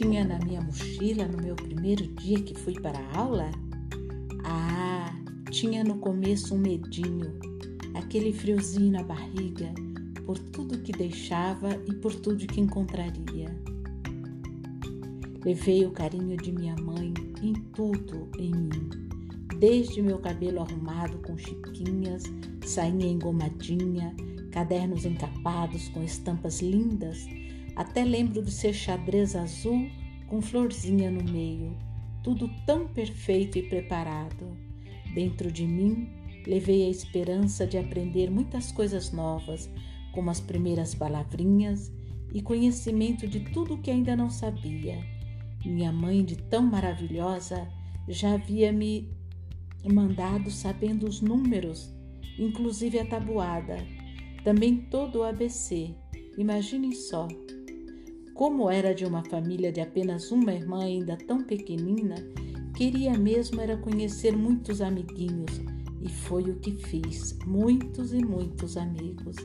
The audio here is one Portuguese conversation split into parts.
tinha na minha mochila no meu primeiro dia que fui para a aula? Ah, tinha no começo um medinho, aquele friozinho na barriga, por tudo que deixava e por tudo que encontraria. Levei o carinho de minha mãe em tudo em mim, desde meu cabelo arrumado com chiquinhas, sainha engomadinha, cadernos encapados com estampas lindas, até lembro de ser xadrez azul com florzinha no meio, tudo tão perfeito e preparado. Dentro de mim, levei a esperança de aprender muitas coisas novas, como as primeiras palavrinhas e conhecimento de tudo que ainda não sabia. Minha mãe, de tão maravilhosa, já havia me mandado sabendo os números, inclusive a tabuada, também todo o ABC. Imaginem só. Como era de uma família de apenas uma irmã ainda tão pequenina, queria mesmo era conhecer muitos amiguinhos e foi o que fiz, muitos e muitos amigos.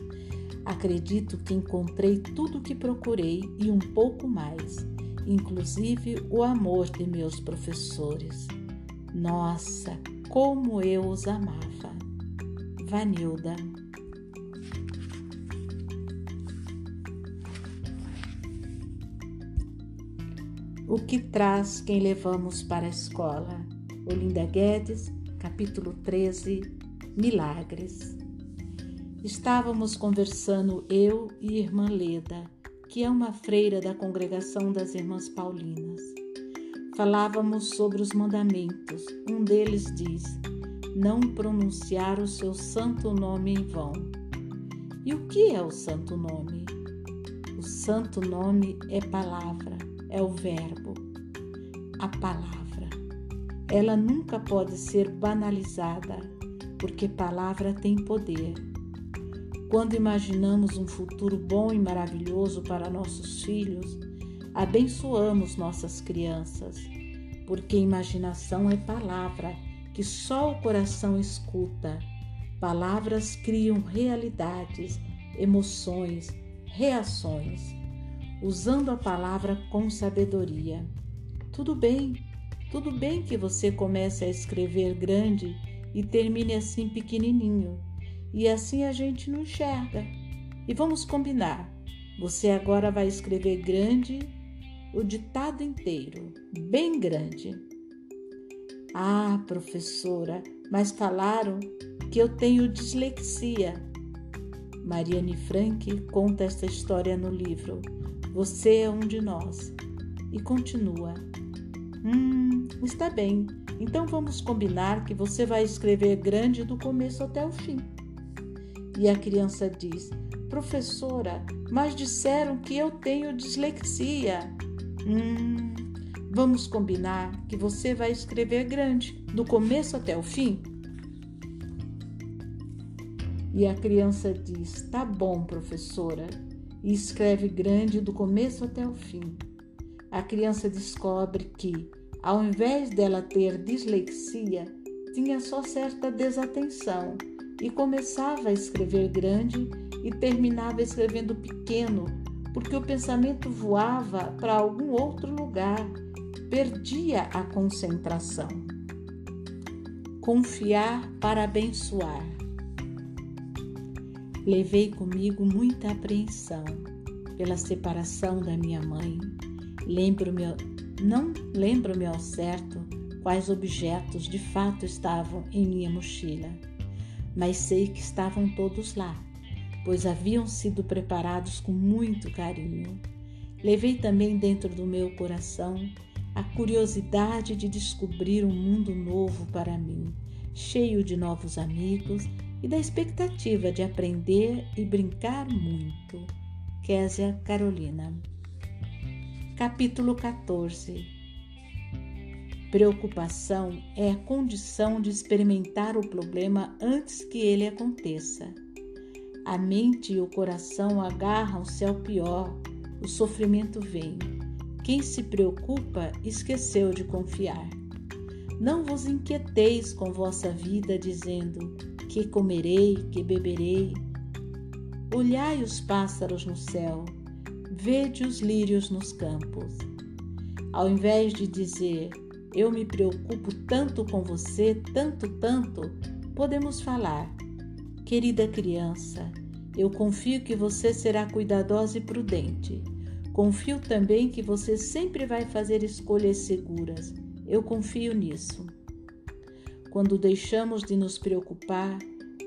Acredito que encontrei tudo o que procurei e um pouco mais inclusive o amor de meus professores. Nossa, como eu os amava! Vanilda. O que traz quem levamos para a escola? Olinda Guedes, capítulo 13 Milagres. Estávamos conversando eu e irmã Leda que é uma freira da congregação das Irmãs Paulinas. Falávamos sobre os mandamentos. Um deles diz: não pronunciar o seu santo nome em vão. E o que é o santo nome? O santo nome é palavra, é o verbo, a palavra. Ela nunca pode ser banalizada, porque palavra tem poder. Quando imaginamos um futuro bom e maravilhoso para nossos filhos, abençoamos nossas crianças, porque imaginação é palavra que só o coração escuta. Palavras criam realidades, emoções, reações, usando a palavra com sabedoria. Tudo bem, tudo bem que você comece a escrever grande e termine assim pequenininho e assim a gente não enxerga. E vamos combinar: você agora vai escrever grande o ditado inteiro, bem grande. Ah, professora, mas falaram que eu tenho dislexia. Mariane Frank conta esta história no livro Você é um de nós. E continua: Hum, está bem. Então vamos combinar que você vai escrever grande do começo até o fim. E a criança diz: Professora, mas disseram que eu tenho dislexia. Hum, vamos combinar que você vai escrever grande, do começo até o fim? E a criança diz: Tá bom, professora, e escreve grande do começo até o fim. A criança descobre que, ao invés dela ter dislexia, tinha só certa desatenção e começava a escrever grande e terminava escrevendo pequeno, porque o pensamento voava para algum outro lugar, perdia a concentração. Confiar para abençoar. Levei comigo muita apreensão pela separação da minha mãe. Lembro-me, não lembro-me ao certo quais objetos de fato estavam em minha mochila mas sei que estavam todos lá, pois haviam sido preparados com muito carinho. Levei também dentro do meu coração a curiosidade de descobrir um mundo novo para mim, cheio de novos amigos e da expectativa de aprender e brincar muito. Késia Carolina. Capítulo 14 Preocupação é a condição de experimentar o problema antes que ele aconteça. A mente e o coração agarram-se ao pior, o sofrimento vem. Quem se preocupa esqueceu de confiar. Não vos inquieteis com vossa vida, dizendo: que comerei, que beberei. Olhai os pássaros no céu, vede os lírios nos campos Ao invés de dizer eu me preocupo tanto com você, tanto, tanto, podemos falar: Querida criança, eu confio que você será cuidadosa e prudente. Confio também que você sempre vai fazer escolhas seguras. Eu confio nisso. Quando deixamos de nos preocupar,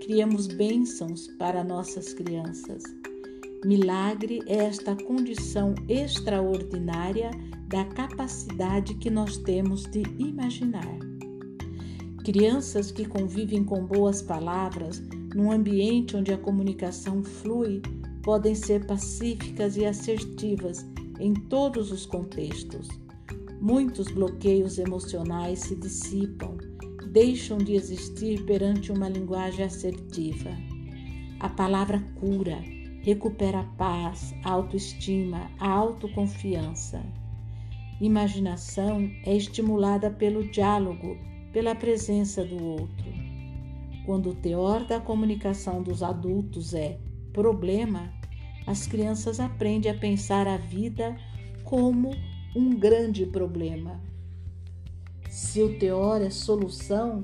criamos bênçãos para nossas crianças. Milagre é esta condição extraordinária da capacidade que nós temos de imaginar. Crianças que convivem com boas palavras, num ambiente onde a comunicação flui, podem ser pacíficas e assertivas em todos os contextos. Muitos bloqueios emocionais se dissipam, deixam de existir perante uma linguagem assertiva. A palavra cura, recupera a paz, a autoestima, a autoconfiança. Imaginação é estimulada pelo diálogo, pela presença do outro. Quando o teor da comunicação dos adultos é problema, as crianças aprendem a pensar a vida como um grande problema. Se o teor é solução,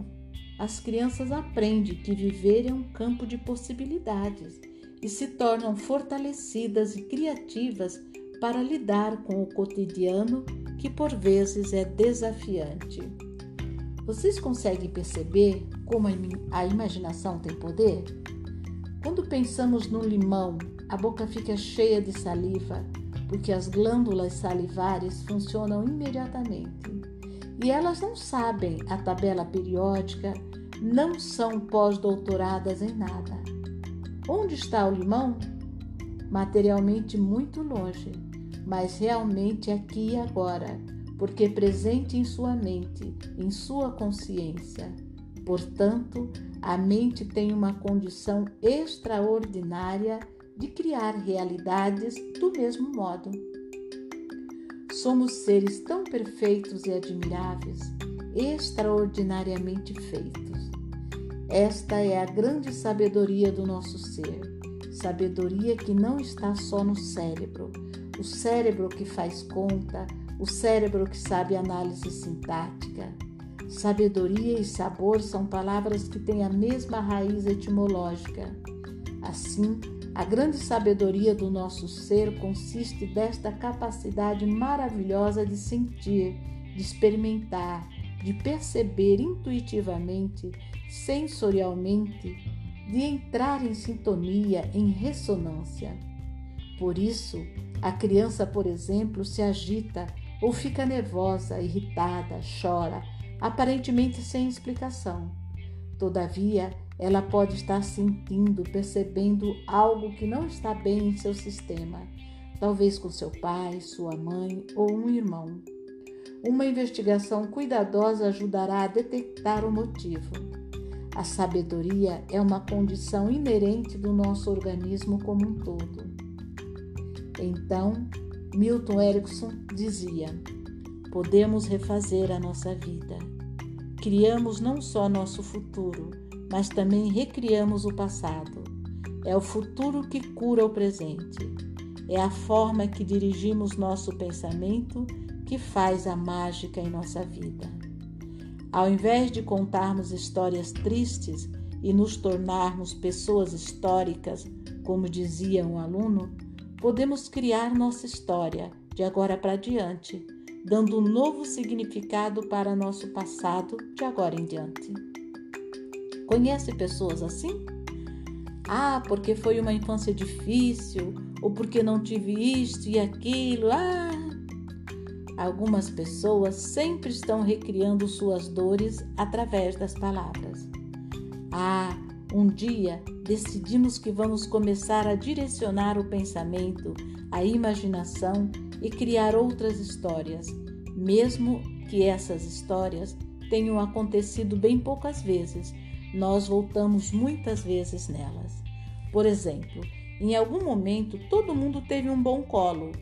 as crianças aprendem que viver é um campo de possibilidades e se tornam fortalecidas e criativas para lidar com o cotidiano que por vezes é desafiante. Vocês conseguem perceber como a imaginação tem poder? Quando pensamos no limão, a boca fica cheia de saliva, porque as glândulas salivares funcionam imediatamente. E elas não sabem a tabela periódica, não são pós-doutoradas em nada. Onde está o limão? Materialmente muito longe, mas realmente aqui e agora, porque presente em sua mente, em sua consciência. Portanto, a mente tem uma condição extraordinária de criar realidades do mesmo modo. Somos seres tão perfeitos e admiráveis, extraordinariamente feitos. Esta é a grande sabedoria do nosso ser, sabedoria que não está só no cérebro, o cérebro que faz conta, o cérebro que sabe análise sintática. Sabedoria e sabor são palavras que têm a mesma raiz etimológica. Assim, a grande sabedoria do nosso ser consiste desta capacidade maravilhosa de sentir, de experimentar, de perceber intuitivamente, sensorialmente, de entrar em sintonia, em ressonância. Por isso, a criança, por exemplo, se agita ou fica nervosa, irritada, chora, aparentemente sem explicação. Todavia, ela pode estar sentindo, percebendo algo que não está bem em seu sistema, talvez com seu pai, sua mãe ou um irmão. Uma investigação cuidadosa ajudará a detectar o motivo. A sabedoria é uma condição inerente do nosso organismo como um todo. Então, Milton Erickson dizia: podemos refazer a nossa vida. Criamos não só nosso futuro, mas também recriamos o passado. É o futuro que cura o presente. É a forma que dirigimos nosso pensamento que faz a mágica em nossa vida. Ao invés de contarmos histórias tristes e nos tornarmos pessoas históricas, como dizia um aluno, podemos criar nossa história de agora para diante, dando um novo significado para nosso passado de agora em diante. Conhece pessoas assim? Ah, porque foi uma infância difícil, ou porque não tive isto e aquilo. Ah, Algumas pessoas sempre estão recriando suas dores através das palavras. Ah, um dia decidimos que vamos começar a direcionar o pensamento, a imaginação e criar outras histórias, mesmo que essas histórias tenham acontecido bem poucas vezes, nós voltamos muitas vezes nelas. Por exemplo, em algum momento todo mundo teve um bom colo.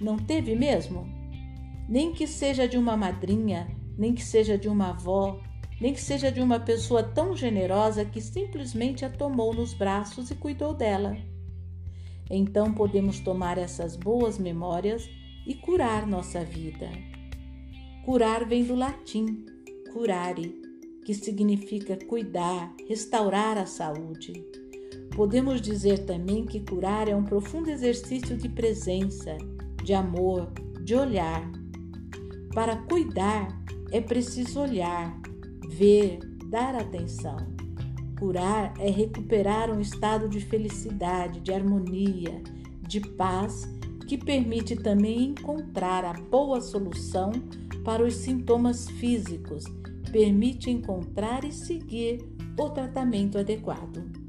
Não teve mesmo? nem que seja de uma madrinha, nem que seja de uma avó, nem que seja de uma pessoa tão generosa que simplesmente a tomou nos braços e cuidou dela. Então podemos tomar essas boas memórias e curar nossa vida. Curar vem do latim curare, que significa cuidar, restaurar a saúde. Podemos dizer também que curar é um profundo exercício de presença, de amor, de olhar. Para cuidar é preciso olhar, ver, dar atenção. Curar é recuperar um estado de felicidade, de harmonia, de paz, que permite também encontrar a boa solução para os sintomas físicos, permite encontrar e seguir o tratamento adequado.